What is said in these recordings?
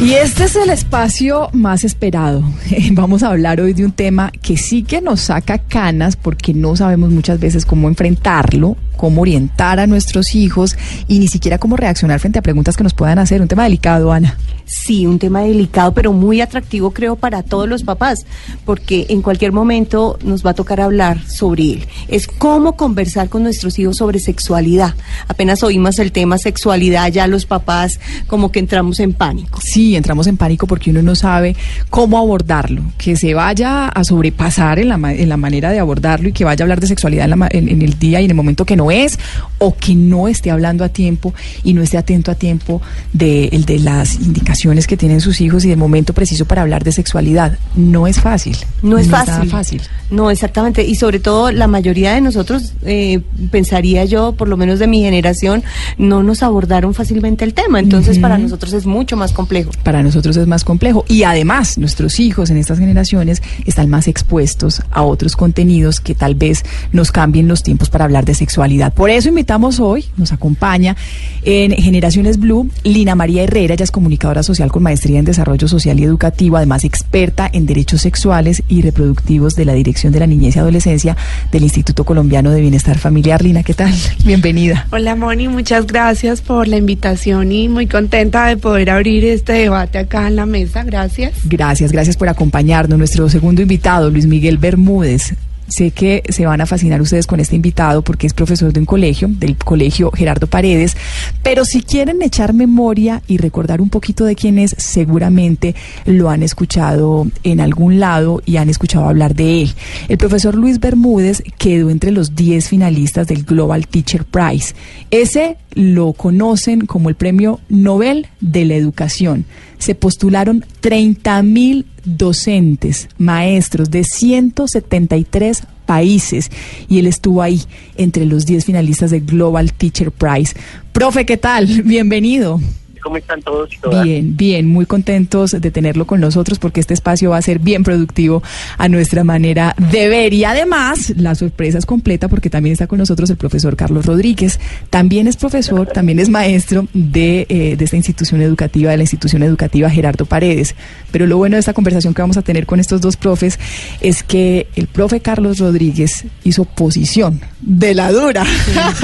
Y este es el espacio más esperado. Vamos a hablar hoy de un tema que sí que nos saca canas porque no sabemos muchas veces cómo enfrentarlo, cómo orientar a nuestros hijos y ni siquiera cómo reaccionar frente a preguntas que nos puedan hacer. Un tema delicado, Ana. Sí, un tema delicado, pero muy atractivo creo para todos los papás, porque en cualquier momento nos va a tocar hablar sobre él. Es cómo conversar con nuestros hijos sobre sexualidad. Apenas oímos el tema sexualidad, ya los papás como que entramos en pánico. Sí, entramos en pánico porque uno no sabe cómo abordarlo, que se vaya a sobrepasar en la, en la manera de abordarlo y que vaya a hablar de sexualidad en, la, en, en el día y en el momento que no es, o que no esté hablando a tiempo y no esté atento a tiempo de, el de las indicaciones que tienen sus hijos y del momento preciso para hablar de sexualidad. No es fácil. No es fácil. fácil. No, exactamente. Y sobre todo la mayoría de nosotros, eh, pensaría yo, por lo menos de mi generación, no nos abordaron fácilmente el tema. Entonces para nosotros es mucho más complejo. Para nosotros es más complejo. Y además nuestros hijos en estas generaciones están más expuestos a otros contenidos que tal vez nos cambien los tiempos para hablar de sexualidad. Por eso invitamos hoy, nos acompaña en Generaciones Blue, Lina María Herrera, ella es comunicadora social con maestría en desarrollo social y educativo, además experta en derechos sexuales y reproductivos de la Dirección de la Niñez y Adolescencia del Instituto Colombiano de Bienestar Familiar. Lina, ¿qué tal? Bienvenida. Hola Moni, muchas gracias por la invitación y muy contenta de poder abrir este debate acá en la mesa. Gracias. Gracias, gracias por acompañarnos. Nuestro segundo invitado, Luis Miguel Bermúdez, Sé que se van a fascinar ustedes con este invitado porque es profesor de un colegio, del colegio Gerardo Paredes, pero si quieren echar memoria y recordar un poquito de quién es, seguramente lo han escuchado en algún lado y han escuchado hablar de él. El profesor Luis Bermúdez quedó entre los 10 finalistas del Global Teacher Prize. Ese lo conocen como el Premio Nobel de la Educación. Se postularon 30 mil docentes, maestros de 173 países y él estuvo ahí entre los 10 finalistas del Global Teacher Prize. Profe, ¿qué tal? Bienvenido. ¿Cómo están todos y todas? Bien, bien, muy contentos de tenerlo con nosotros porque este espacio va a ser bien productivo a nuestra manera de ver. Y además, la sorpresa es completa porque también está con nosotros el profesor Carlos Rodríguez. También es profesor, también es maestro de, eh, de esta institución educativa, de la institución educativa Gerardo Paredes. Pero lo bueno de esta conversación que vamos a tener con estos dos profes es que el profe Carlos Rodríguez hizo posición de la dura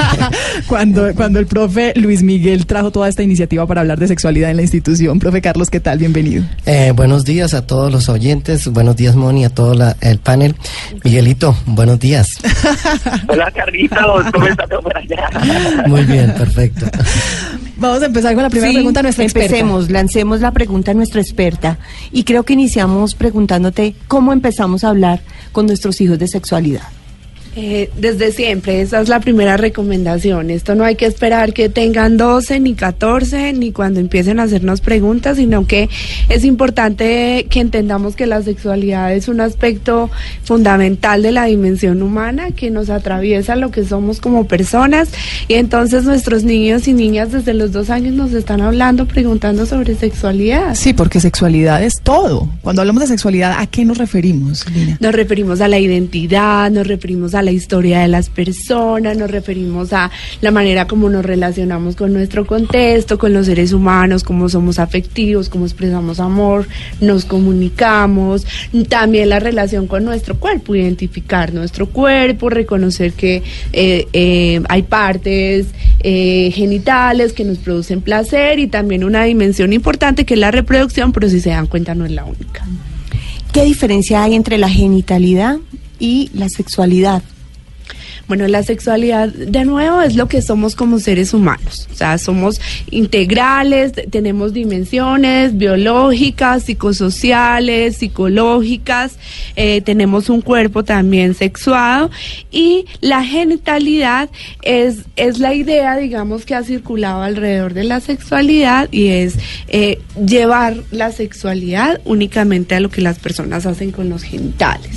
cuando, cuando el profe Luis Miguel trajo toda esta iniciativa para hablar de sexualidad en la institución. Profe Carlos, ¿qué tal? Bienvenido. Eh, buenos días a todos los oyentes, buenos días Moni, a todo la, el panel. Miguelito, buenos días. Hola Carlitos, ¿cómo estás por allá? Muy bien, perfecto. Vamos a empezar con la primera Sí, pregunta a nuestra empecemos, experta. lancemos la pregunta a nuestra experta. Y creo que iniciamos preguntándote cómo empezamos a hablar con nuestros hijos de sexualidad. Eh, desde siempre, esa es la primera recomendación. Esto no hay que esperar que tengan 12 ni 14 ni cuando empiecen a hacernos preguntas, sino que es importante que entendamos que la sexualidad es un aspecto fundamental de la dimensión humana que nos atraviesa lo que somos como personas y entonces nuestros niños y niñas desde los dos años nos están hablando, preguntando sobre sexualidad. Sí, porque sexualidad es todo. Cuando hablamos de sexualidad, ¿a qué nos referimos, Lina? Nos referimos a la identidad, nos referimos a la historia de las personas, nos referimos a la manera como nos relacionamos con nuestro contexto, con los seres humanos, cómo somos afectivos, cómo expresamos amor, nos comunicamos, también la relación con nuestro cuerpo, identificar nuestro cuerpo, reconocer que eh, eh, hay partes eh, genitales que nos producen placer y también una dimensión importante que es la reproducción, pero si se dan cuenta no es la única. ¿Qué diferencia hay entre la genitalidad y la sexualidad? Bueno, la sexualidad, de nuevo, es lo que somos como seres humanos. O sea, somos integrales, tenemos dimensiones biológicas, psicosociales, psicológicas, eh, tenemos un cuerpo también sexuado y la genitalidad es, es la idea, digamos, que ha circulado alrededor de la sexualidad y es eh, llevar la sexualidad únicamente a lo que las personas hacen con los genitales,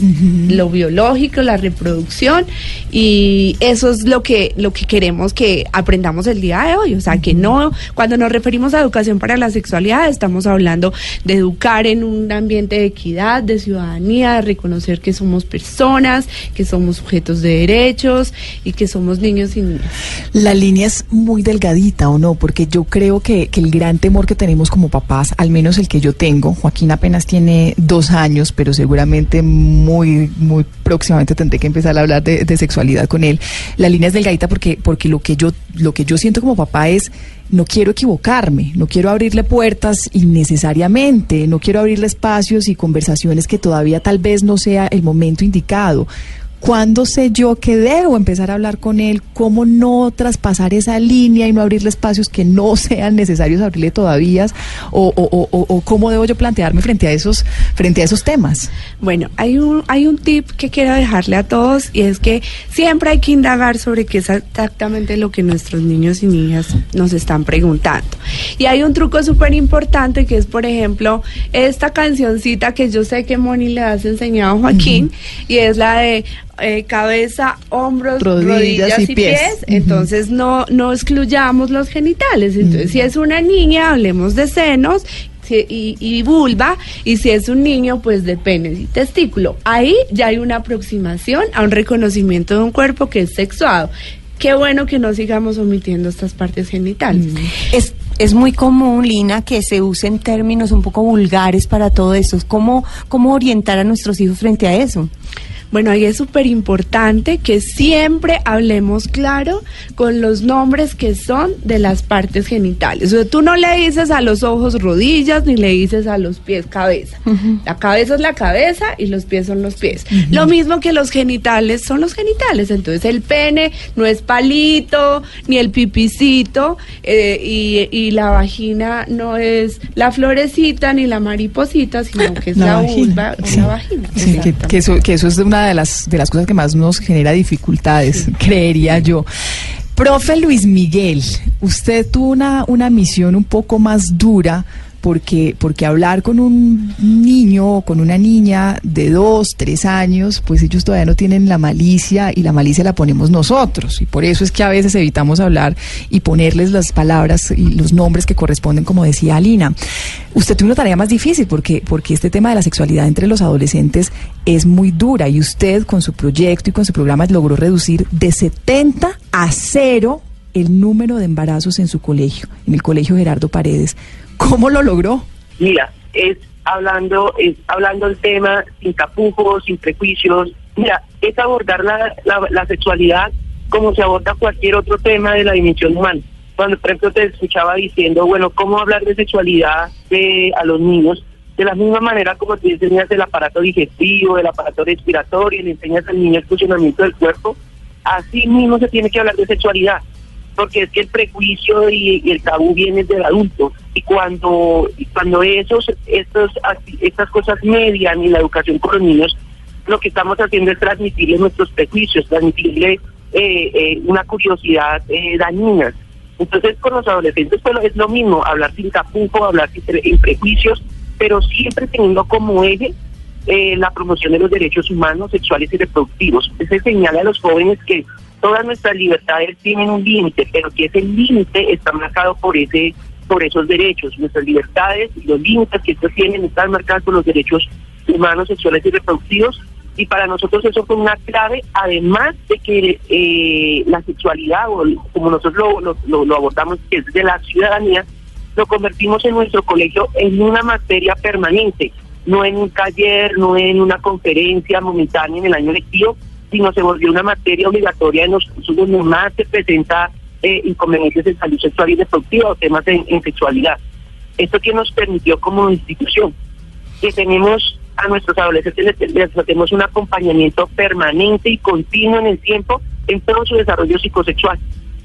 lo biológico, la reproducción y eso es lo que lo que queremos que aprendamos el día de hoy, o sea, que no cuando nos referimos a educación para la sexualidad estamos hablando de educar en un ambiente de equidad, de ciudadanía, de reconocer que somos personas, que somos sujetos de derechos y que somos niños y niñas. La línea es muy delgadita, ¿o no? Porque yo creo que, que el gran temor que tenemos como papás, al menos el que yo tengo, Joaquín apenas tiene dos años, pero seguramente muy, muy próximamente tendré que empezar a hablar de, sexualidad con él. La línea es delgadita porque, porque lo que yo, lo que yo siento como papá es no quiero equivocarme, no quiero abrirle puertas innecesariamente, no quiero abrirle espacios y conversaciones que todavía tal vez no sea el momento indicado. ¿Cuándo sé yo que debo empezar a hablar con él? ¿Cómo no traspasar esa línea y no abrirle espacios que no sean necesarios abrirle todavía? ¿O, o, o, o cómo debo yo plantearme frente a esos, frente a esos temas? Bueno, hay un, hay un tip que quiero dejarle a todos y es que siempre hay que indagar sobre qué es exactamente lo que nuestros niños y niñas nos están preguntando. Y hay un truco súper importante que es, por ejemplo, esta cancioncita que yo sé que Moni le has enseñado a Joaquín y es la de eh, cabeza, hombros, rodillas, y, pies. Entonces no, no excluyamos los genitales. Entonces, si es una niña, hablemos de senos y, y, vulva, y si es un niño, pues de pene y testículo. Ahí ya hay una aproximación a un reconocimiento de un cuerpo que es sexuado. Qué bueno que no sigamos omitiendo estas partes genitales. Es, es muy común, Lina, que se usen términos un poco vulgares para todo esto. ¿Cómo, ¿Cómo orientar a nuestros hijos frente a eso? Bueno, ahí es súper importante que siempre hablemos claro con los nombres que son de las partes genitales. O sea, tú no le dices a los ojos rodillas ni le dices a los pies cabeza. La cabeza es la cabeza y los pies son los pies. Lo mismo que los genitales son los genitales. Entonces el pene no es palito ni el pipicito eh, y, y, la vagina no es la florecita ni la mariposita, sino que es la, vulva o la vagina. Sí, que, que, eso, que eso es de una de las, de las cosas que más nos genera dificultades, creería yo. Profe Luis Miguel, usted tuvo una, una misión un poco más dura porque, porque hablar con un niño o con una niña de dos, tres años, pues ellos todavía no tienen la malicia y la malicia la ponemos nosotros. Y por eso es que a veces evitamos hablar y ponerles las palabras y los nombres que corresponden, como decía Alina. Usted tuvo una tarea más difícil porque, porque este tema de la sexualidad entre los adolescentes es muy dura y usted con su proyecto y con su programa logró reducir de 70 a cero el número de embarazos en su colegio, en el colegio Gerardo Paredes. ¿Cómo lo logró? Mira, es hablando, es hablando el tema sin tapujos, sin prejuicios. Mira, es abordar la, la, sexualidad como se aborda cualquier otro tema de la dimensión humana. Cuando, por ejemplo, te escuchaba diciendo, bueno, ¿cómo hablar de sexualidad de, a los niños? De la misma manera como te enseñas el aparato digestivo, el aparato respiratorio, le enseñas al niño el funcionamiento del cuerpo, así mismo se tiene que hablar de sexualidad porque es que el prejuicio y, el tabú viene del adulto. Y cuando cuando esos estos estas cosas median y la educación con los niños lo que estamos haciendo es transmitirle nuestros prejuicios transmitirle eh, eh, una curiosidad eh, dañina. Entonces con los adolescentes pues es lo mismo hablar sin tapujo hablar sin prejuicios pero siempre teniendo como eje la promoción de los derechos humanos sexuales y reproductivos. Se señala a los jóvenes que todas nuestras libertades tienen un límite, pero que ese límite está marcado por ese por esos derechos. Nuestras libertades y los límites que estos tienen están marcados por los derechos humanos, sexuales y reproductivos. Y para nosotros eso fue una clave, además de que eh, la sexualidad, o como nosotros lo, lo abordamos, que es de la ciudadanía, lo convertimos en nuestro colegio en una materia permanente, no en un taller, no en una conferencia momentánea en el año lectivo, sino se volvió una materia obligatoria en los cursos donde más se presenta eh, inconveniencias en salud sexual y reproductiva o temas en, sexualidad. Esto que nos permitió como institución que tenemos a nuestros adolescentes les, hacemos un acompañamiento permanente y continuo en el tiempo en todo su desarrollo psicosexual.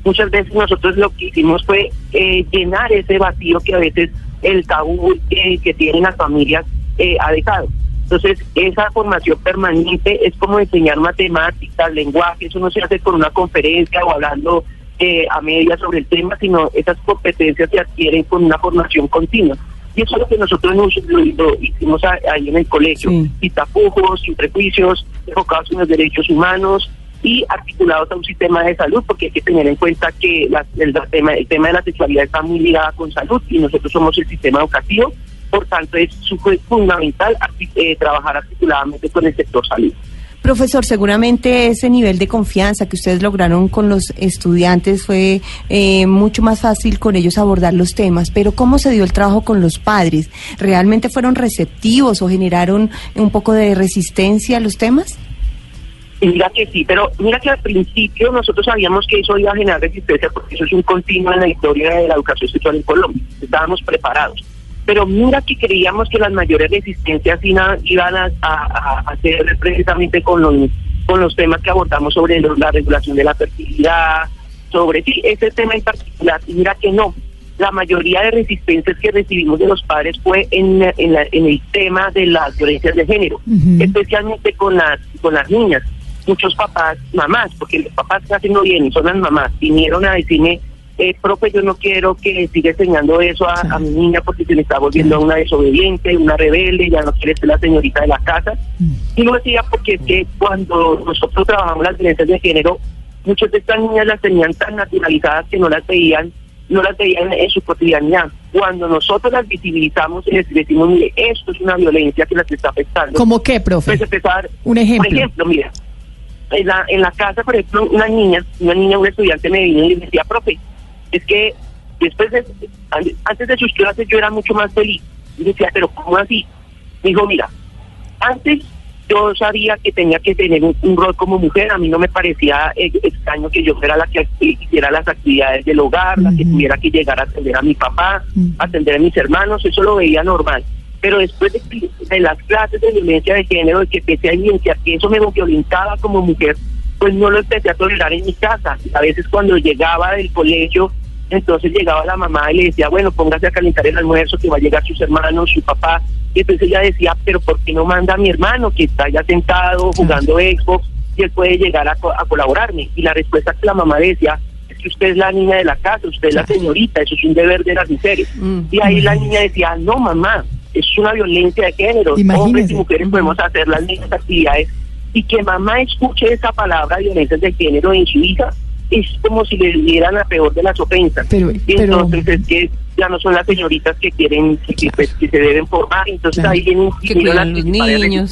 Muchas veces nosotros lo que hicimos fue eh, llenar ese vacío que a veces el tabú eh, que tienen las familias eh, ha dejado. Entonces, esa formación permanente es como enseñar matemáticas, lenguaje, eso no se hace con una conferencia o hablando eh, a media sobre el tema, sino esas competencias se adquieren con una formación continua. Y eso es lo que nosotros nos, lo, lo hicimos ahí en el colegio, Sí. sin tapujos, sin prejuicios, enfocados en los derechos humanos y articulados a un sistema de salud, porque hay que tener en cuenta que la- el, la tema, el tema de la sexualidad está muy ligada con salud y nosotros somos el sistema educativo, por tanto es fundamental eh, trabajar articuladamente con el sector salud. Profesor, seguramente ese nivel de confianza que ustedes lograron con los estudiantes fue eh, mucho más fácil con ellos abordar los temas, pero ¿cómo se dio el trabajo con los padres? ¿Realmente fueron receptivos o generaron un poco de resistencia a los temas? Mira que sí, pero mira que al principio nosotros sabíamos que eso iba a generar resistencia porque eso es un continuo en la historia de la educación sexual en Colombia. Estábamos preparados. Pero mira que creíamos que las mayores resistencias iba- iban a, a, a ser precisamente con los, con los temas que abordamos sobre la regulación de la fertilidad, sobre sí, ese tema en particular. Y mira que no. La mayoría de resistencias que recibimos de los padres fue en, en, la- en el tema de las violencias de género, especialmente con las, con las niñas muchos papás, mamás, porque los papás casi no vienen, son las mamás, vinieron a decirme, eh, profe, yo no quiero que siga enseñando eso a, a mi niña porque se le está volviendo una desobediente, una rebelde, ya no quiere ser la señorita de la casa. Y lo decía porque es que cuando nosotros trabajamos las violencias de género, muchas de estas niñas las tenían tan naturalizadas que no las veían no las veían en su cotidianidad. Cuando nosotros las visibilizamos y les decimos, mire, esto es una violencia que las está afectando. ¿Cómo qué, profe? Pues empezar, Un ejemplo. Por ejemplo, mira, en la, en la casa, por ejemplo, una niña, una niña, una estudiante me vino y me decía, profe, es que después de, an- antes de sus clases yo era mucho más feliz. Y decía, pero ¿cómo así? Me dijo, mira, antes yo sabía que tenía que tener un, un rol como mujer, a mí no me parecía eh, extraño que yo fuera la que hiciera las actividades del hogar, la que tuviera que llegar a atender a mi papá, Ujú. atender a mis hermanos, eso lo veía normal. Pero después de, de las clases de violencia de género, de que empecé a evidenciar que eso me violentaba como mujer, pues no lo empecé a tolerar en mi casa. A veces cuando llegaba del colegio, entonces llegaba la mamá y le decía, bueno, póngase a calentar el almuerzo, que va a llegar sus hermanos, su papá. Y entonces ella decía, pero ¿por qué no manda a mi hermano que está ya sentado jugando Xbox y él puede llegar a, co- a colaborarme? Y la respuesta que la mamá decía, es que usted es la niña de la casa, usted es la señorita, eso es un deber de las mujeres. Mm. Y ahí la niña decía, no mamá, es una violencia de género, hombres Imagínese. y mujeres podemos hacer las mismas actividades. Y que mamá escuche esa palabra violencia de género en su hija es como si le dieran la peor de las ofensas. Pero- pero- entonces es que ya no son las señoritas que quieren, que, que, pues, que se deben formar, entonces Claro. ahí vienen, las cuidan los niños.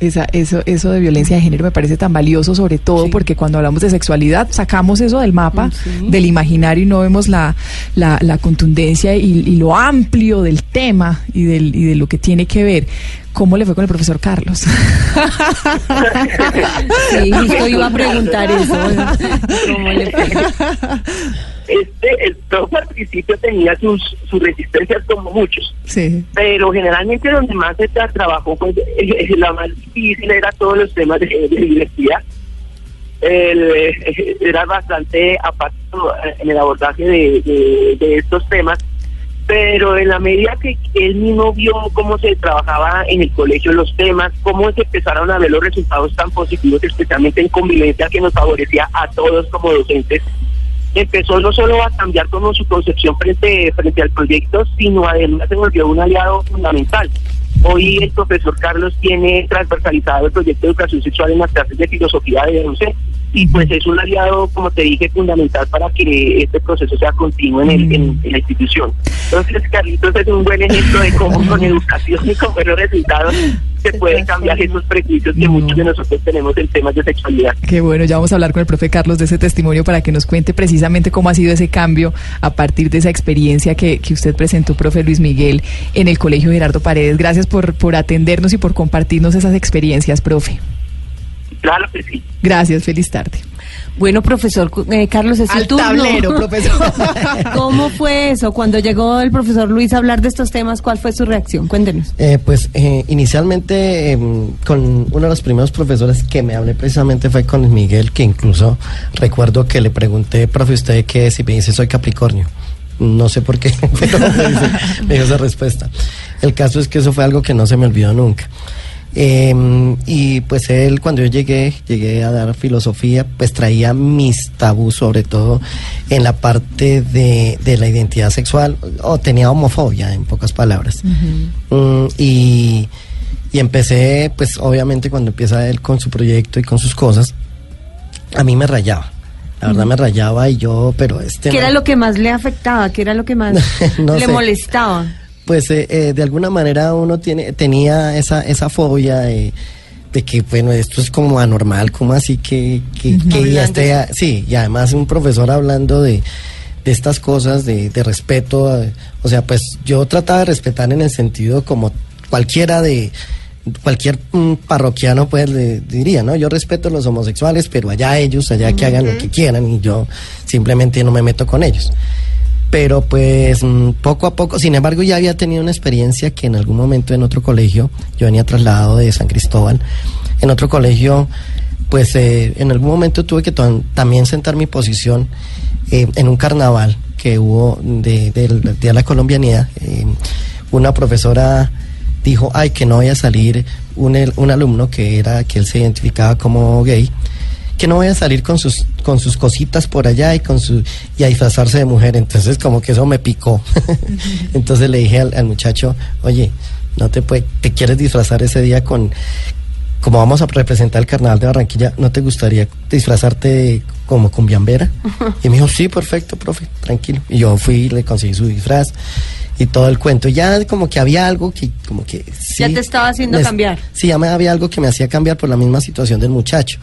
Esa, eso, eso de violencia de género me parece tan valioso, sobre todo Sí. porque cuando hablamos de sexualidad sacamos eso del mapa, Mm, sí. del imaginario y no vemos la, la, la contundencia y, y lo amplio del tema y, del, y de lo que tiene que ver. ¿Cómo le fue con el profesor Carlos? Sí, justo iba a preguntar eso. ¿Cómo le fue? Este, el profe al principio tenía sus, sus resistencias como muchos, sí. pero generalmente donde más se tra- trabajó, pues la más difícil era todos los temas de, de diversidad. El, eh, era bastante apático eh, en el abordaje de, de- de estos temas, pero en la medida que él mismo vio cómo se trabajaba en el colegio los temas, cómo se empezaron a ver los resultados tan positivos, especialmente en convivencia que nos favorecía a todos como docentes, empezó no solo a cambiar como su concepción frente, frente al proyecto, sino además se volvió un aliado fundamental. Hoy el profesor Carlos tiene transversalizado el proyecto de educación sexual en las clases de filosofía de UC y pues es un aliado, como te dije, fundamental para que este proceso sea continuo en, el- en- en la institución. Entonces, Carlitos es un buen ejemplo de cómo con educación y con buenos resultados se pueden cambiar esos prejuicios que No. muchos de nosotros tenemos en temas de sexualidad. Qué bueno, ya vamos a hablar con el profe Carlos de ese testimonio para que nos cuente precisamente cómo ha sido ese cambio a partir de esa experiencia que, que usted presentó, profe Luis Miguel, en el Colegio Gerardo Paredes. Gracias por, por atendernos y por compartirnos esas experiencias, profe. Claro que sí. Gracias, feliz tarde. Bueno, profesor eh, Carlos, es Al turno. tablero, profesor. ¿Cómo fue eso? Cuando llegó el profesor Luis a hablar de estos temas, ¿cuál fue su reacción? Cuéntenos. Eh, pues eh, inicialmente em, con uno de los primeros profesores que me hablé precisamente fue con Miguel, que incluso recuerdo que le pregunté, profe, ¿usted qué es? Y me dice, soy Capricornio. No sé por qué, pero me, dice- me dio esa respuesta. El caso es que eso fue algo que no se me olvidó nunca. Em, y pues él, cuando yo llegué, llegué a dar filosofía, pues traía mis tabús, sobre todo en la parte de, de la identidad sexual, o tenía homofobia, en pocas palabras. Mm, y, y empecé, pues obviamente cuando empieza él con su proyecto y con sus cosas, a mí me rayaba. La verdad me rayaba y yo, pero este... ¿Qué era lo que más le afectaba? ¿Qué era lo que más No le sé. molestaba? Pues eh, eh, de alguna manera uno tiene tenía esa esa fobia de, de que bueno esto es como anormal como así que que, que ya esté a- sí y además un profesor hablando de de estas cosas de, de respeto a- o sea pues yo trataba de respetar en el sentido como cualquiera de cualquier mm, parroquiano pues le diría no yo respeto a los homosexuales pero allá ellos allá que hagan lo que quieran y yo simplemente no me meto con ellos pero pues mm, poco a poco, sin embargo ya había tenido una experiencia que en algún momento en otro colegio, yo venía trasladado de San Cristóbal, en otro colegio, pues eh, en algún momento tuve que también sentar mi posición eh, en un carnaval que hubo de- Día de la Colombianidad. eh, una profesora dijo, ay, que no vaya a salir un, un alumno que era, que él se identificaba como gay, que no vaya a salir con sus con sus cositas por allá y con su y a disfrazarse de mujer. Entonces como que eso me picó. Entonces le dije al, al muchacho oye no te puede, te quieres disfrazar ese día con como vamos a representar el carnaval de Barranquilla no te gustaría disfrazarte como con biambera y me dijo sí perfecto profe tranquilo y yo fui le conseguí su disfraz y todo el cuento. Y ya como que había algo que como que Ya te estaba haciendo me- cambiar. Sí, ya me había algo que me hacía cambiar por la misma situación del muchacho.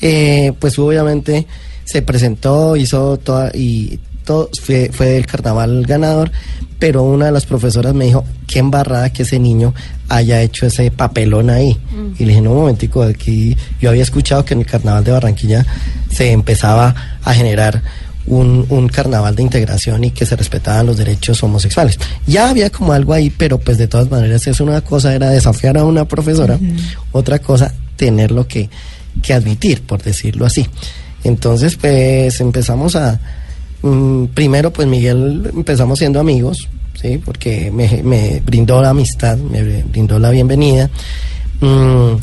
Eh, pues obviamente se presentó, hizo toda y todo fue, fue el carnaval ganador, pero una de las profesoras me dijo, qué embarrada que ese niño haya hecho ese papelón ahí. Y le dije, no, un momentico, aquí yo había escuchado que en el carnaval de Barranquilla se empezaba a generar un, un carnaval de integración y que se respetaban los derechos homosexuales. Ya había como algo ahí, pero pues de todas maneras es una cosa era desafiar a una profesora, otra cosa tenerlo que, que admitir, por decirlo así. Entonces pues empezamos a, mm, primero pues Miguel empezamos siendo amigos, ¿sí? porque me, me brindó la amistad, me brindó la bienvenida. Mm,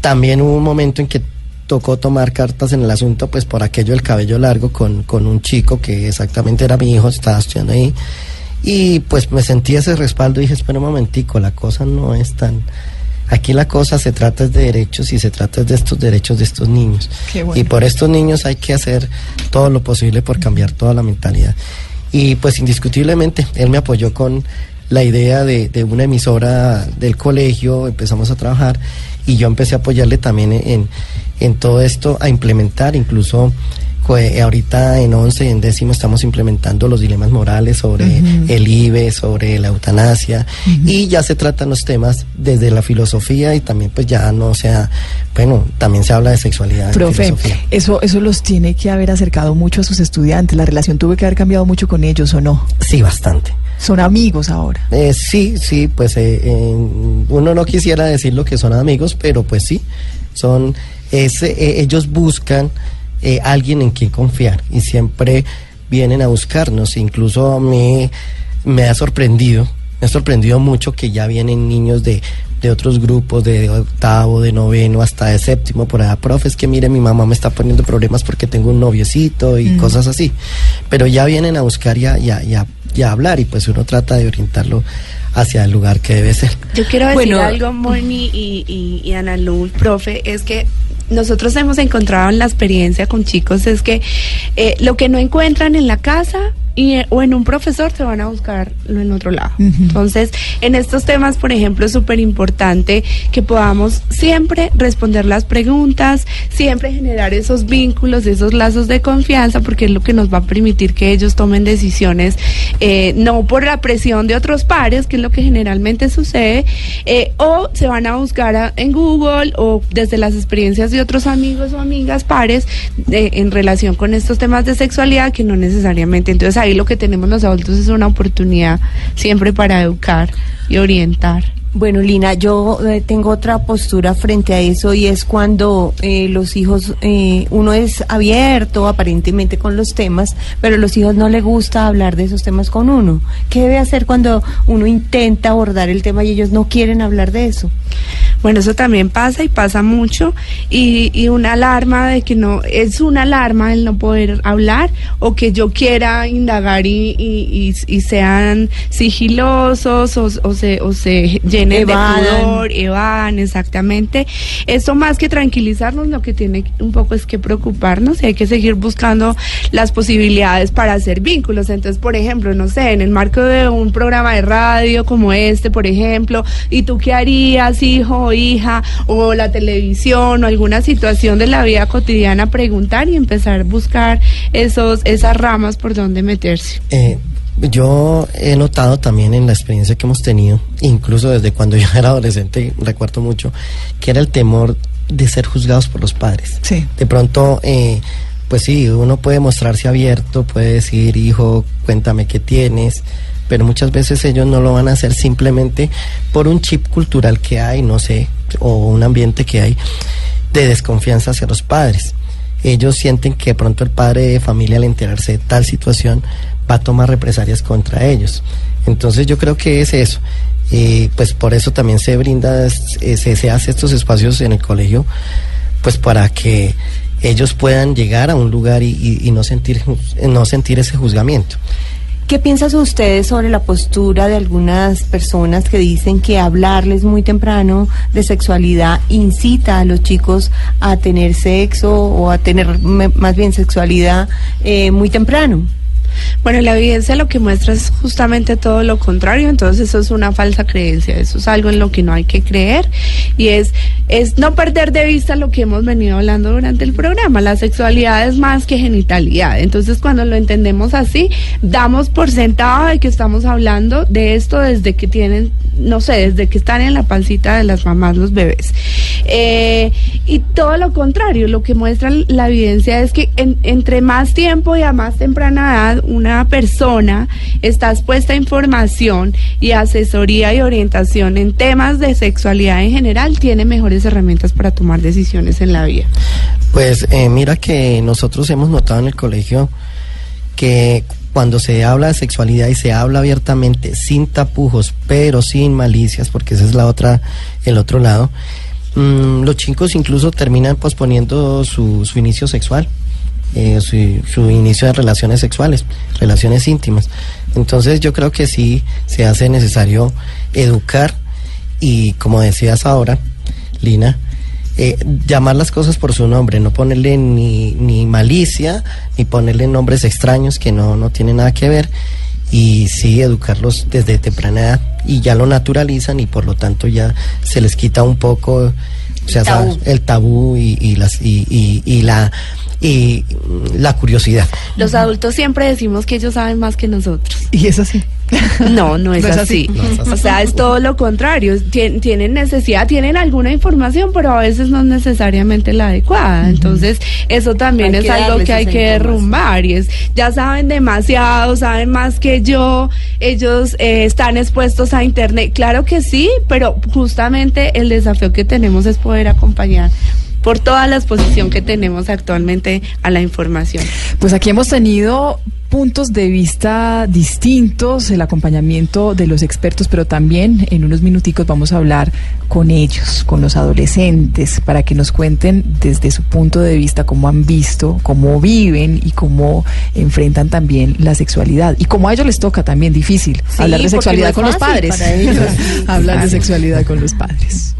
también hubo un momento en que tocó tomar cartas en el asunto, pues por aquello del cabello largo con, con un chico que exactamente era mi hijo, estaba estudiando ahí. Y pues me sentí ese respaldo y dije, espera un momentico, la cosa no es tan... Aquí la cosa se trata de derechos y se trata de estos derechos de estos niños. Bueno. Y por estos niños hay que hacer todo lo posible por cambiar toda la mentalidad. Y pues indiscutiblemente, él me apoyó con la idea de, de una emisora del colegio, empezamos a trabajar y yo empecé a apoyarle también en, en, en todo esto, a implementar incluso ahorita en 11 y en décimo estamos implementando los dilemas morales sobre el IBE, sobre la eutanasia y ya se tratan los temas desde la filosofía y también pues ya no sea, bueno, también se habla de sexualidad. en Profe, filosofía. eso, eso los tiene que haber acercado mucho a sus estudiantes. La relación tuvo que haber cambiado mucho con ellos, ¿o no? Sí, bastante. Son amigos ahora. Eh, sí, sí, pues eh, eh, uno no quisiera decir lo que son amigos, pero pues sí, son, es, eh, ellos buscan eh, alguien en quien confiar y siempre vienen a buscarnos. Incluso a mí me ha sorprendido, me ha sorprendido mucho que ya vienen niños de, de otros grupos, de octavo, de noveno, hasta de séptimo, por allá, profe, es que mire, mi mamá me está poniendo problemas porque tengo un noviecito y cosas así. Pero ya vienen a buscar y a, y a- y a- y a hablar y pues uno trata de orientarlo hacia el lugar que debe ser. Yo quiero decir Bueno. algo, Moni y, y, y Ana Luz, profe, es que nosotros hemos encontrado en la experiencia con chicos es que eh, lo que no encuentran en la casa y, eh, o en un profesor se van a buscarlo en otro lado. Entonces, en estos temas, por ejemplo, es súper importante que podamos siempre responder las preguntas, siempre generar esos vínculos, esos lazos de confianza, porque es lo que nos va a permitir que ellos tomen decisiones eh, no por la presión de otros pares, que es lo que generalmente sucede, eh, o se van a buscar en Google o desde las experiencias de otros amigos o amigas pares en relación con estos temas de sexualidad que no necesariamente. Entonces ahí lo que tenemos los adultos es una oportunidad siempre para educar y orientar. Bueno, Lina, yo eh, tengo otra postura frente a eso y es cuando eh, los hijos, eh, uno es abierto aparentemente con los temas, pero los hijos no les gusta hablar de esos temas con uno. ¿Qué debe hacer cuando uno intenta abordar el tema y ellos no quieren hablar de eso? Bueno, eso también pasa y pasa mucho y, y una alarma de que no, es una alarma el no poder hablar o que yo quiera indagar y, y, y sean sigilosos o, o se, o se llenen de pudor, evan, exactamente. Eso más que tranquilizarnos, lo que tiene un poco es que preocuparnos y hay que seguir buscando las posibilidades para hacer vínculos. Entonces, por ejemplo, no sé, en el marco de un programa de radio como este, por ejemplo, ¿y tú qué harías, hijo? Hija o la televisión o alguna situación de la vida cotidiana, preguntar y empezar a buscar esos, esas ramas por donde meterse. Eh, yo he notado también en la experiencia que hemos tenido, incluso desde cuando yo era adolescente, recuerdo mucho, que era el temor de ser juzgados por los padres. Sí. De pronto, eh, pues sí, uno puede mostrarse abierto, puede decir, hijo, cuéntame qué tienes, pero muchas veces ellos no lo van a hacer simplemente por un chip cultural que hay, no sé, o un ambiente que hay de desconfianza hacia los padres. Ellos sienten que de pronto el padre de familia al enterarse de tal situación va a tomar represalias contra ellos. Entonces yo creo que es eso. Y pues por eso también se brinda, se, se hace estos espacios en el colegio, pues para que ellos puedan llegar a un lugar y, y, no sentir no sentir ese juzgamiento. ¿Qué piensan ustedes sobre la postura de algunas personas que dicen que hablarles muy temprano de sexualidad incita a los chicos a tener sexo o a tener más bien sexualidad eh, muy temprano? Bueno, la evidencia lo que muestra es justamente todo lo contrario, entonces eso es una falsa creencia, eso es algo en lo que no hay que creer y es, es no perder de vista lo que hemos venido hablando durante el programa, la sexualidad es más que genitalidad, entonces cuando lo entendemos así, damos por sentado de que estamos hablando de esto desde que tienen, no sé, desde que están en la pancita de las mamás los bebés. Eh, y todo lo contrario, lo que muestra la evidencia es que en, entre más tiempo y a más temprana edad una persona está expuesta a información y asesoría y orientación en temas de sexualidad en general, tiene mejores herramientas para tomar decisiones en la vida. Pues eh, mira que nosotros hemos notado en el colegio que cuando se habla de sexualidad y se habla abiertamente, sin tapujos, pero sin malicias, porque esa es la otra, el otro lado, mmm, los chicos incluso terminan posponiendo su, su inicio sexual. Eh, su, su, inicio de relaciones sexuales, relaciones íntimas. Entonces yo creo que sí se hace necesario educar y como decías ahora, Lina, eh, llamar las cosas por su nombre, no ponerle ni, ni malicia, ni ponerle nombres extraños que no, no tienen nada que ver y sí educarlos desde temprana edad y ya lo naturalizan y por lo tanto ya se les quita un poco sea, tabú. ¿sabes? el tabú y, y las y, y, y la y la curiosidad. Los adultos siempre decimos que ellos saben más que nosotros. Y es así. No, no es, No es así. así. No es así. O sea, es todo lo contrario. Tien- tienen necesidad, tienen alguna información, pero a veces no es necesariamente la adecuada. Entonces, eso también Hay es que algo que hay que derrumbar. Y es, ya saben demasiado, saben más que yo, ellos eh, están expuestos a Internet. Claro que sí, pero justamente el desafío que tenemos es poder acompañar por toda la exposición que tenemos actualmente a la información. Pues aquí hemos tenido puntos de vista distintos, el acompañamiento de los expertos, pero también en unos minuticos vamos a hablar con ellos, con los adolescentes, para que nos cuenten desde su punto de vista cómo han visto, cómo viven y cómo enfrentan también la sexualidad. Y cómo a ellos les toca también difícil Sí, hablar de sexualidad no con los padres. hablar de sexualidad con los padres.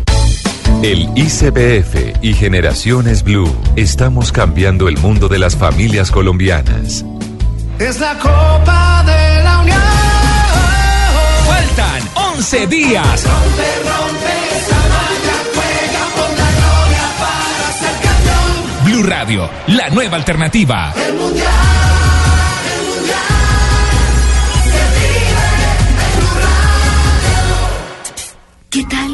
El ICBF y Generaciones Blue estamos cambiando el mundo de las familias colombianas. Es la Copa de la Unión. Faltan 11 días. Rompe, rompe esa juega por la gloria para ser campeón. Blue Radio, la nueva alternativa. El mundial. ¿Qué tal?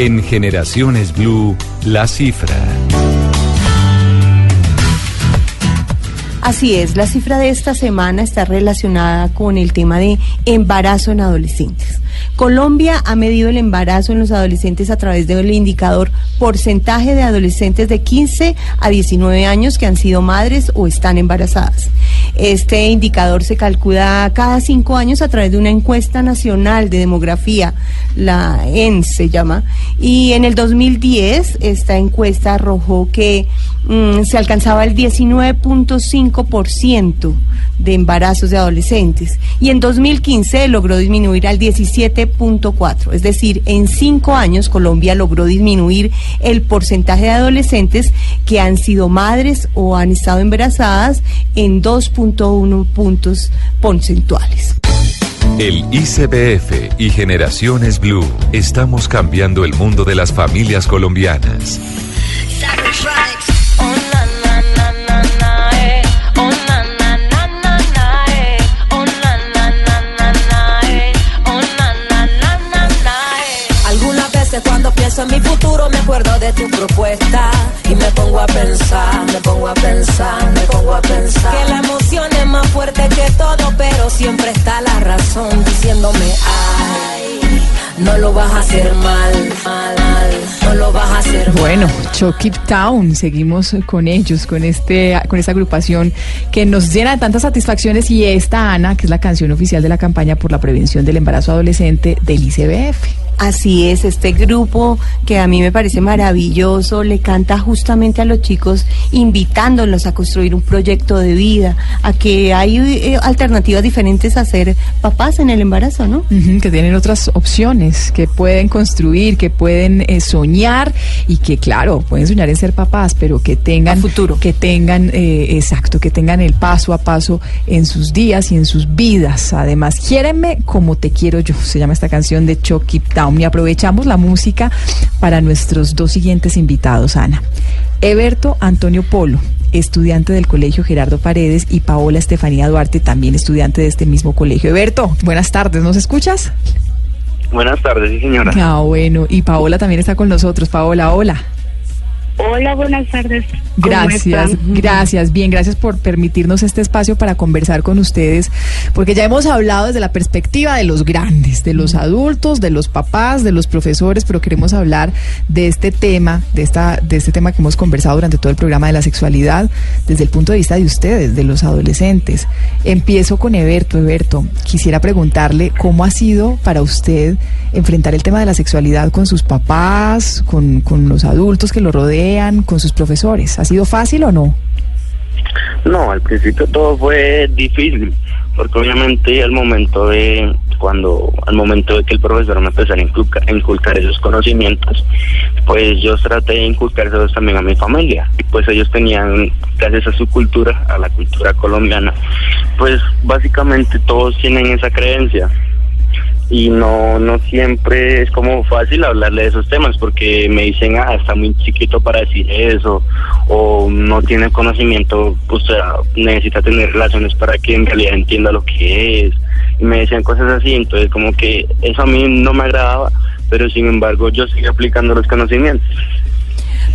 En Generaciones Blue, la cifra. Así es, la cifra de esta semana está relacionada con el tema de embarazo en adolescentes. Colombia ha medido el embarazo en los adolescentes a través del indicador porcentaje de adolescentes de 15 a 19 años que han sido madres o están embarazadas. Este indicador se calcula cada cinco años a través de una encuesta nacional de demografía, la EN se llama, y en el 2010 esta encuesta arrojó que mm, se alcanzaba el 19.5% de embarazos de adolescentes y en 2015 logró disminuir al 17.4%. Es decir, en cinco años Colombia logró disminuir el porcentaje de adolescentes que han sido madres o han estado embarazadas en 2.1 puntos porcentuales. El ICBF y Generaciones Blue estamos cambiando el mundo de las familias colombianas. Hacer mal, mal, no lo vas a hacer. Bueno, Chucky Town, seguimos con ellos, con este, con esta agrupación que nos llena de tantas satisfacciones y esta Ana, que es la canción oficial de la campaña por la prevención del embarazo adolescente del ICBF. Así es, este grupo que a mí me parece maravilloso le canta justamente a los chicos invitándolos a construir un proyecto de vida, a que hay eh, alternativas diferentes a ser papás en el embarazo, ¿no? Que tienen otras opciones, que pueden construir, que pueden eh, soñar y que claro, pueden soñar en ser papás, pero que tengan futuro, que tengan eh, exacto, que tengan el paso a paso en sus días y en sus vidas. Además, quiérenme como te quiero yo, se llama esta canción de Chucky Town y aprovechamos la música para nuestros dos siguientes invitados, Ana. Eberto Antonio Polo, estudiante del Colegio Gerardo Paredes, y Paola Estefanía Duarte, también estudiante de este mismo colegio. Eberto, buenas tardes, ¿nos escuchas? Buenas tardes, sí señora. Ah, bueno, y Paola también está con nosotros. Paola, hola. Hola, buenas tardes. ¿Cómo Gracias, están? gracias, bien, gracias por permitirnos este espacio para conversar con ustedes, porque ya hemos hablado desde la perspectiva de los grandes, de los adultos, de los papás, de los profesores, pero queremos hablar de este tema, de esta, de este tema que hemos conversado durante todo el programa de la sexualidad, desde el punto de vista de ustedes, de los adolescentes. Empiezo con Eberto. Eberto, quisiera preguntarle cómo ha sido para usted enfrentar el tema de la sexualidad con sus papás, con, con los adultos que lo rodean, con sus profesores. ¿Ha sido fácil o no? No, al principio todo fue difícil, porque obviamente al momento de cuando al momento de que el profesor me empezara a inculcar, inculcar esos conocimientos, pues yo traté de inculcárselos también a mi familia. Y pues ellos tenían, gracias a su cultura, a la cultura colombiana, pues básicamente todos tienen esa creencia y no no siempre es como fácil hablarle de esos temas porque me dicen ah está muy chiquito para decir eso o no tiene conocimiento o sea necesita tener relaciones para que en realidad entienda lo que es y me decían cosas así entonces como que eso a mí no me agradaba pero sin embargo yo sigo aplicando los conocimientos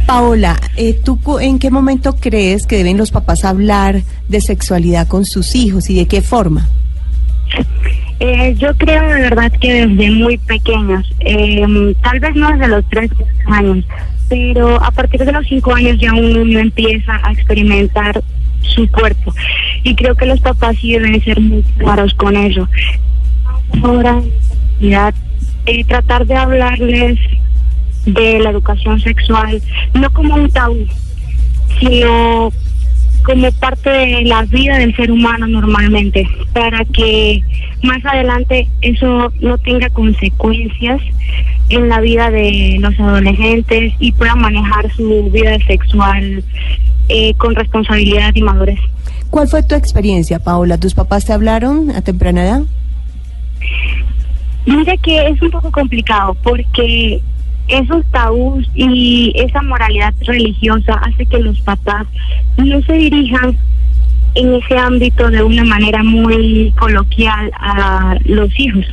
Paola, eh, ¿tú en qué momento crees que deben los papás hablar de sexualidad con sus hijos y de qué forma? Eh, yo creo de verdad que desde muy pequeños, eh, tal vez no desde los tres años, pero a partir de los cinco años ya uno empieza a experimentar su cuerpo y creo que los papás sí deben ser muy claros con eso. Ahora, ya, eh, tratar de hablarles de la educación sexual no como un tabú, sino como parte de la vida del ser humano normalmente, para que más adelante eso no tenga consecuencias en la vida de los adolescentes y puedan manejar su vida sexual eh, con responsabilidad y madurez. ¿Cuál fue tu experiencia, Paola? ¿Tus papás te hablaron a temprana edad? Mira que es un poco complicado porque esos tabús y esa moralidad religiosa hace que los papás no se dirijan en ese ámbito de una manera muy coloquial a los hijos.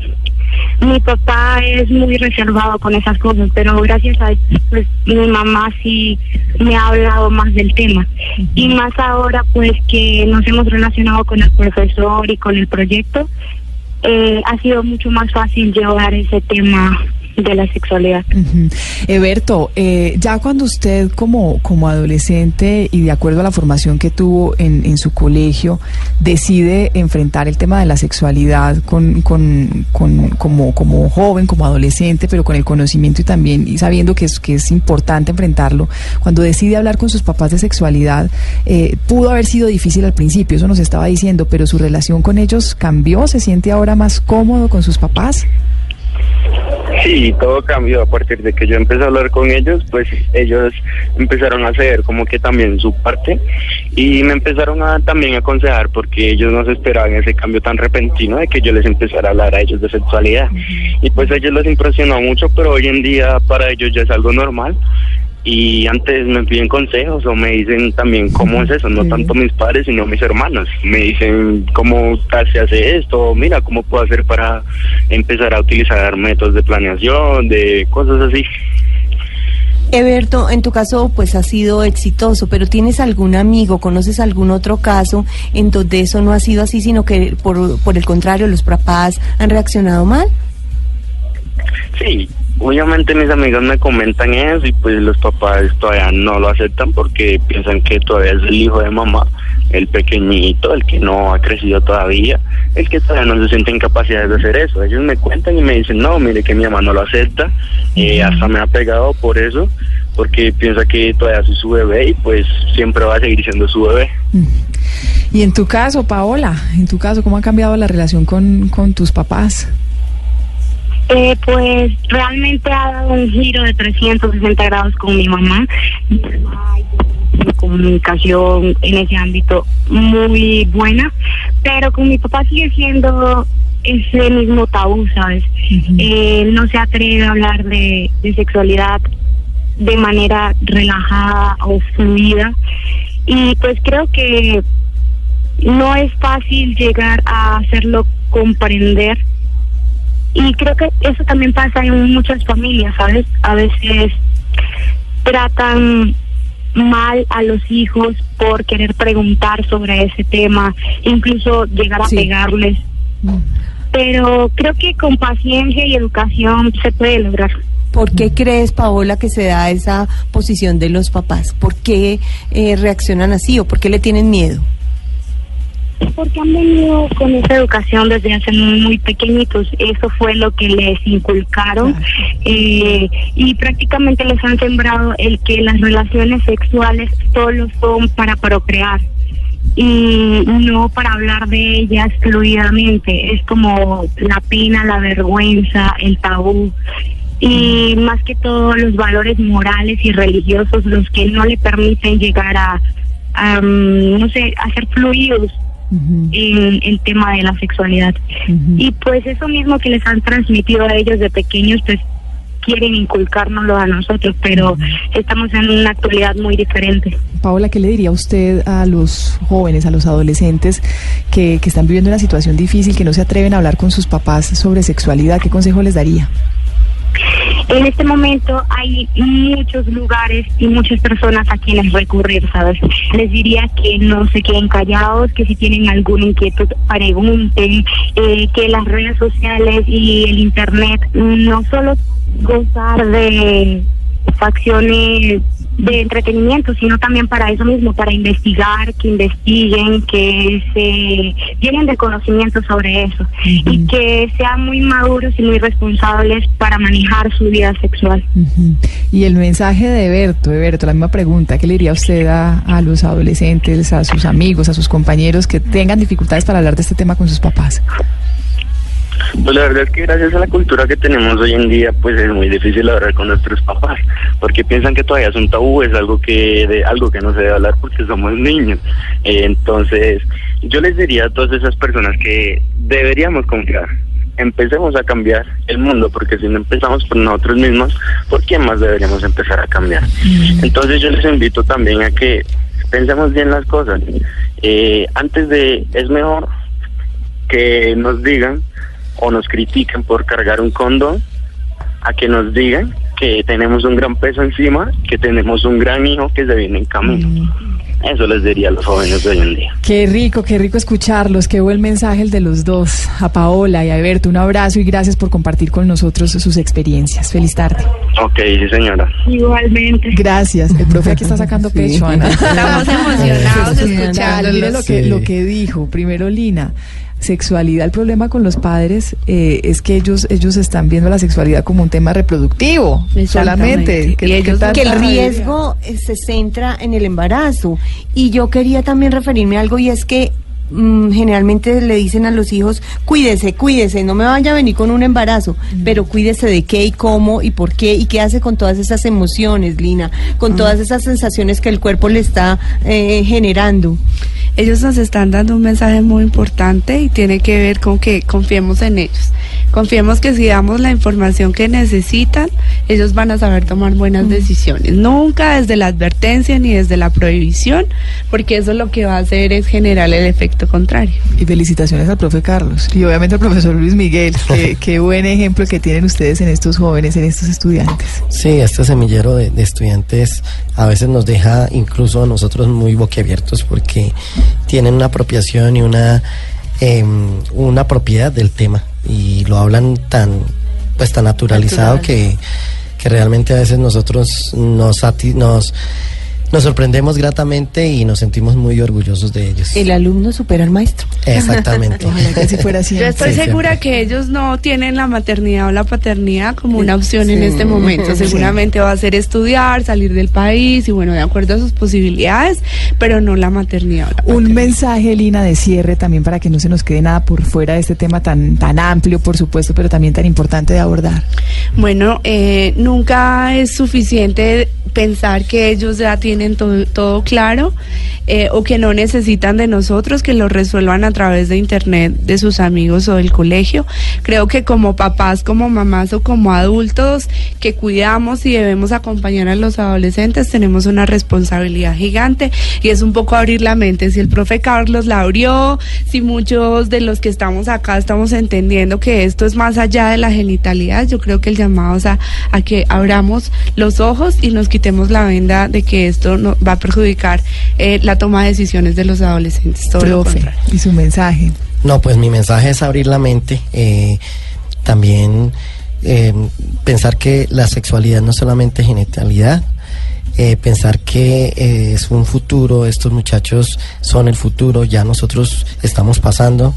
Mi papá es muy reservado con esas cosas, pero gracias a pues mi mamá sí me ha hablado más del tema. Y más ahora pues que nos hemos relacionado con el profesor y con el proyecto, eh, ha sido mucho más fácil llevar ese tema de la sexualidad. Eberto, eh, ya cuando usted como, como adolescente y de acuerdo a la formación que tuvo en, en su colegio, decide enfrentar el tema de la sexualidad con, con, con, como, como joven, como adolescente, pero con el conocimiento y también y sabiendo que es, que es importante enfrentarlo, cuando decide hablar con sus papás de sexualidad, eh, pudo haber sido difícil al principio, eso nos estaba diciendo, pero su relación con ellos cambió, se siente ahora más cómodo con sus papás. Sí, todo cambió a partir de que yo empecé a hablar con ellos, pues ellos empezaron a hacer como que también su parte y me empezaron a también aconsejar porque ellos no se esperaban ese cambio tan repentino de que yo les empezara a hablar a ellos de sexualidad. Y pues a ellos les impresionó mucho, pero hoy en día para ellos ya es algo normal y antes me piden consejos o me dicen también cómo es eso, no tanto mis padres sino mis hermanos. Me dicen cómo se hace esto, mira cómo puedo hacer para empezar a utilizar métodos de planeación, de cosas así. Eberto, en tu caso pues ha sido exitoso, pero ¿tienes algún amigo, conoces algún otro caso en donde eso no ha sido así, sino que por, por el contrario los papás han reaccionado mal? Sí, obviamente mis amigos me comentan eso y pues los papás todavía no lo aceptan porque piensan que todavía es el hijo de mamá, el pequeñito, el que no ha crecido todavía, el que todavía no se siente en capacidad de hacer eso. Ellos me cuentan y me dicen, no, mire que mi mamá no lo acepta, y hasta me ha pegado por eso, porque piensa que todavía soy su bebé y pues siempre va a seguir siendo su bebé. Y en tu caso, Paola, en tu caso, ¿cómo ha cambiado la relación con, con tus papás? Eh, pues realmente ha dado un giro de 360 grados con mi mamá. Hay comunicación en ese ámbito muy buena, pero con mi papá sigue siendo ese mismo tabú, ¿sabes? Eh, no se atreve a hablar de, de sexualidad de manera relajada o fluida. Y pues creo que no es fácil llegar a hacerlo comprender y creo que eso también pasa en muchas familias, ¿sabes? A veces tratan mal a los hijos por querer preguntar sobre ese tema, incluso llegar a pegarles. Pero creo que con paciencia y educación se puede lograr. ¿Por qué crees, Paola, que se da esa posición de los papás? ¿Por qué eh, reaccionan así o por qué le tienen miedo? Porque han venido con esa educación desde hace muy, pequeñitos. Eso fue lo que les inculcaron eh, y prácticamente les han sembrado el que las relaciones sexuales solo son para procrear y no para hablar de ellas fluidamente. Es como la pena, la vergüenza, el tabú y más que todo los valores morales y religiosos los que no le permiten llegar a, no sé, a ser fluidos en el tema de la sexualidad. Y pues eso mismo que les han transmitido a ellos de pequeños, pues quieren inculcárnoslo a nosotros, pero estamos en una actualidad muy diferente. Paola, ¿qué le diría usted a los jóvenes, a los adolescentes que, que están viviendo una situación difícil, que no se atreven a hablar con sus papás sobre sexualidad? ¿Qué consejo les daría? En este momento hay muchos lugares y muchas personas a quienes recurrir, ¿sabes? Les diría que no se queden callados, que si tienen alguna inquietud pregunten, eh, que las redes sociales y el Internet no solo gozar de facciones de entretenimiento, sino también para eso mismo, para investigar, que investiguen, que se llenen de conocimiento sobre eso y que sean muy maduros y muy responsables para manejar su vida sexual. Y el mensaje de Berto, Berto, la misma pregunta, ¿qué le diría usted a, a los adolescentes, a sus amigos, a sus compañeros que tengan dificultades para hablar de este tema con sus papás? Pues la verdad es que gracias a la cultura que tenemos hoy en día, pues es muy difícil hablar con nuestros papás, porque piensan que todavía es un tabú, es algo que de algo que no se debe hablar porque somos niños. Eh, entonces, yo les diría a todas esas personas que deberíamos confiar. Empecemos a cambiar el mundo, porque si no empezamos por nosotros mismos, ¿por quién más deberíamos empezar a cambiar? Entonces yo les invito también a que pensemos bien las cosas. Eh, antes de, es mejor que nos digan o nos critiquen por cargar un condón a que nos digan que tenemos un gran peso encima, que tenemos un gran hijo que se viene en camino. Eso les diría a los jóvenes de hoy en día. Qué rico, qué rico escucharlos, qué buen mensaje el de los dos, a Paola y a Alberto. Un abrazo y gracias por compartir con nosotros sus experiencias. Feliz tarde. Ok, sí señora. Igualmente. Gracias. El profe aquí está sacando pecho, Ana. Estamos emocionados de Mire escucharlos. lo que, Sí. lo que dijo. Primero, Lina. Sexualidad, el problema con los padres eh, es que ellos ellos están viendo la sexualidad como un tema reproductivo solamente. Y ellos- que el riesgo eh, se centra en el embarazo. Y yo quería también referirme a algo y es que generalmente le dicen a los hijos, cuídese, cuídese, no me vaya a venir con un embarazo, pero cuídese de qué y cómo y por qué y qué hace con todas esas emociones, Lina, con todas esas sensaciones que el cuerpo le está eh, generando. Ellos nos están dando un mensaje muy importante y tiene que ver con que confiemos en ellos. Confiemos que si damos la información que necesitan, ellos van a saber tomar buenas decisiones. Nunca desde la advertencia ni desde la prohibición, porque eso lo que va a hacer es generar el efecto contrario. Y felicitaciones al profe Carlos y obviamente al profesor Luis Miguel. Qué, qué buen ejemplo que tienen ustedes en estos jóvenes, en estos estudiantes. Sí, este semillero de, de estudiantes a veces nos deja incluso a nosotros muy boquiabiertos porque tienen una apropiación y una em, una propiedad del tema y lo hablan tan pues tan naturalizado que, que realmente a veces nosotros nos nos nos sorprendemos gratamente y nos sentimos muy orgullosos de ellos. El alumno supera al maestro. Exactamente. Ojalá que así fuera Yo siempre. estoy Sí, segura que ellos no tienen la maternidad o la paternidad como una opción en este momento. Sí. Seguramente va a ser estudiar, salir del país y bueno, de acuerdo a sus posibilidades, pero no la maternidad. o la Un paternidad. mensaje, Lina, de cierre también para que no se nos quede nada por fuera de este tema tan, tan amplio, por supuesto, pero también tan importante de abordar. Bueno, eh, nunca es suficiente pensar que ellos ya tienen todo, todo claro eh, o que no necesitan de nosotros, que lo resuelvan a través de internet, de sus amigos o del colegio. Creo que como papás, como mamás o como adultos que cuidamos y debemos acompañar a los adolescentes, tenemos una responsabilidad gigante y es un poco abrir la mente. Si el profe Carlos la abrió, si muchos de los que estamos acá estamos entendiendo que esto es más allá de la genitalidad, yo creo que el llamado es a, a que abramos los ojos y nos quitemos la venda de que esto no, va a perjudicar eh, la toma de decisiones de los adolescentes. Todo lo Profe, contrario. y su mensaje. No, pues mi mensaje es abrir la mente. eh, también eh, pensar que la sexualidad no es solamente genitalidad. eh, pensar que eh, es un futuro, estos muchachos son el futuro, ya nosotros estamos pasando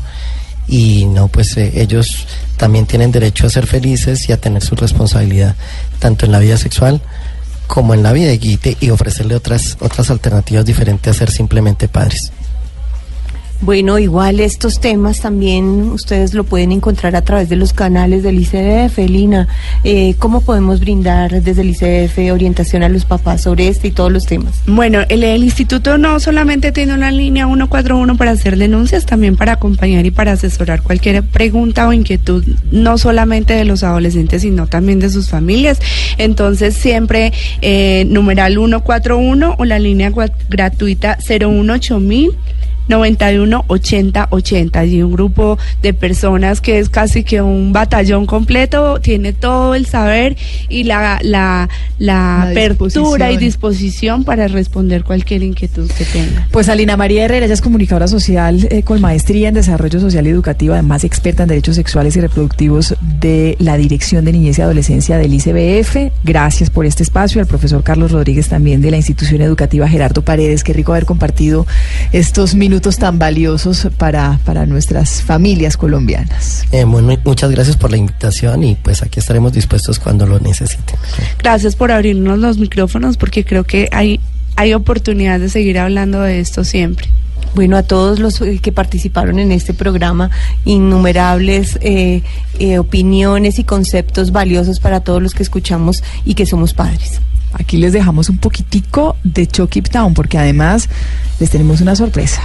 y no, pues eh, ellos también tienen derecho a ser felices y a tener su responsabilidad, tanto en la vida sexual como en la vida y, te- y ofrecerle otras, otras alternativas diferentes a ser simplemente padres. Bueno, igual estos temas también ustedes lo pueden encontrar a través de los canales del ICDF, Lina. Eh, ¿Cómo podemos brindar desde el ICDF orientación a los papás sobre este y todos los temas? Bueno, el, instituto no solamente tiene una línea 141 para hacer denuncias, también para acompañar y para asesorar cualquier pregunta o inquietud, no solamente de los adolescentes, sino también de sus familias. Entonces, siempre eh, numeral 141 o la línea gratuita 018000. 91 80 80 y un grupo de personas que es casi que un batallón completo tiene todo el saber y la la, la, La apertura y disposición. disposición para responder cualquier inquietud que tenga. Pues Alina María Herrera, ella es comunicadora social eh, con maestría en desarrollo social y educativo, además experta en derechos sexuales y reproductivos de la Dirección de Niñez y Adolescencia del ICBF. Gracias por este espacio. Al profesor Carlos Rodríguez también de la institución educativa Gerardo Paredes. Qué rico haber compartido estos minutos tan valiosos para, para nuestras familias colombianas. Eh, bueno, muchas gracias por la invitación y pues aquí estaremos dispuestos cuando lo necesiten. Gracias por abrirnos los micrófonos porque creo que hay hay oportunidad de seguir hablando de esto siempre. Bueno, a todos los eh, que participaron en este programa, innumerables eh, eh, opiniones y conceptos valiosos para todos los que escuchamos y que somos padres. Aquí les dejamos un poquitico de Chucky Town porque además les tenemos una sorpresa.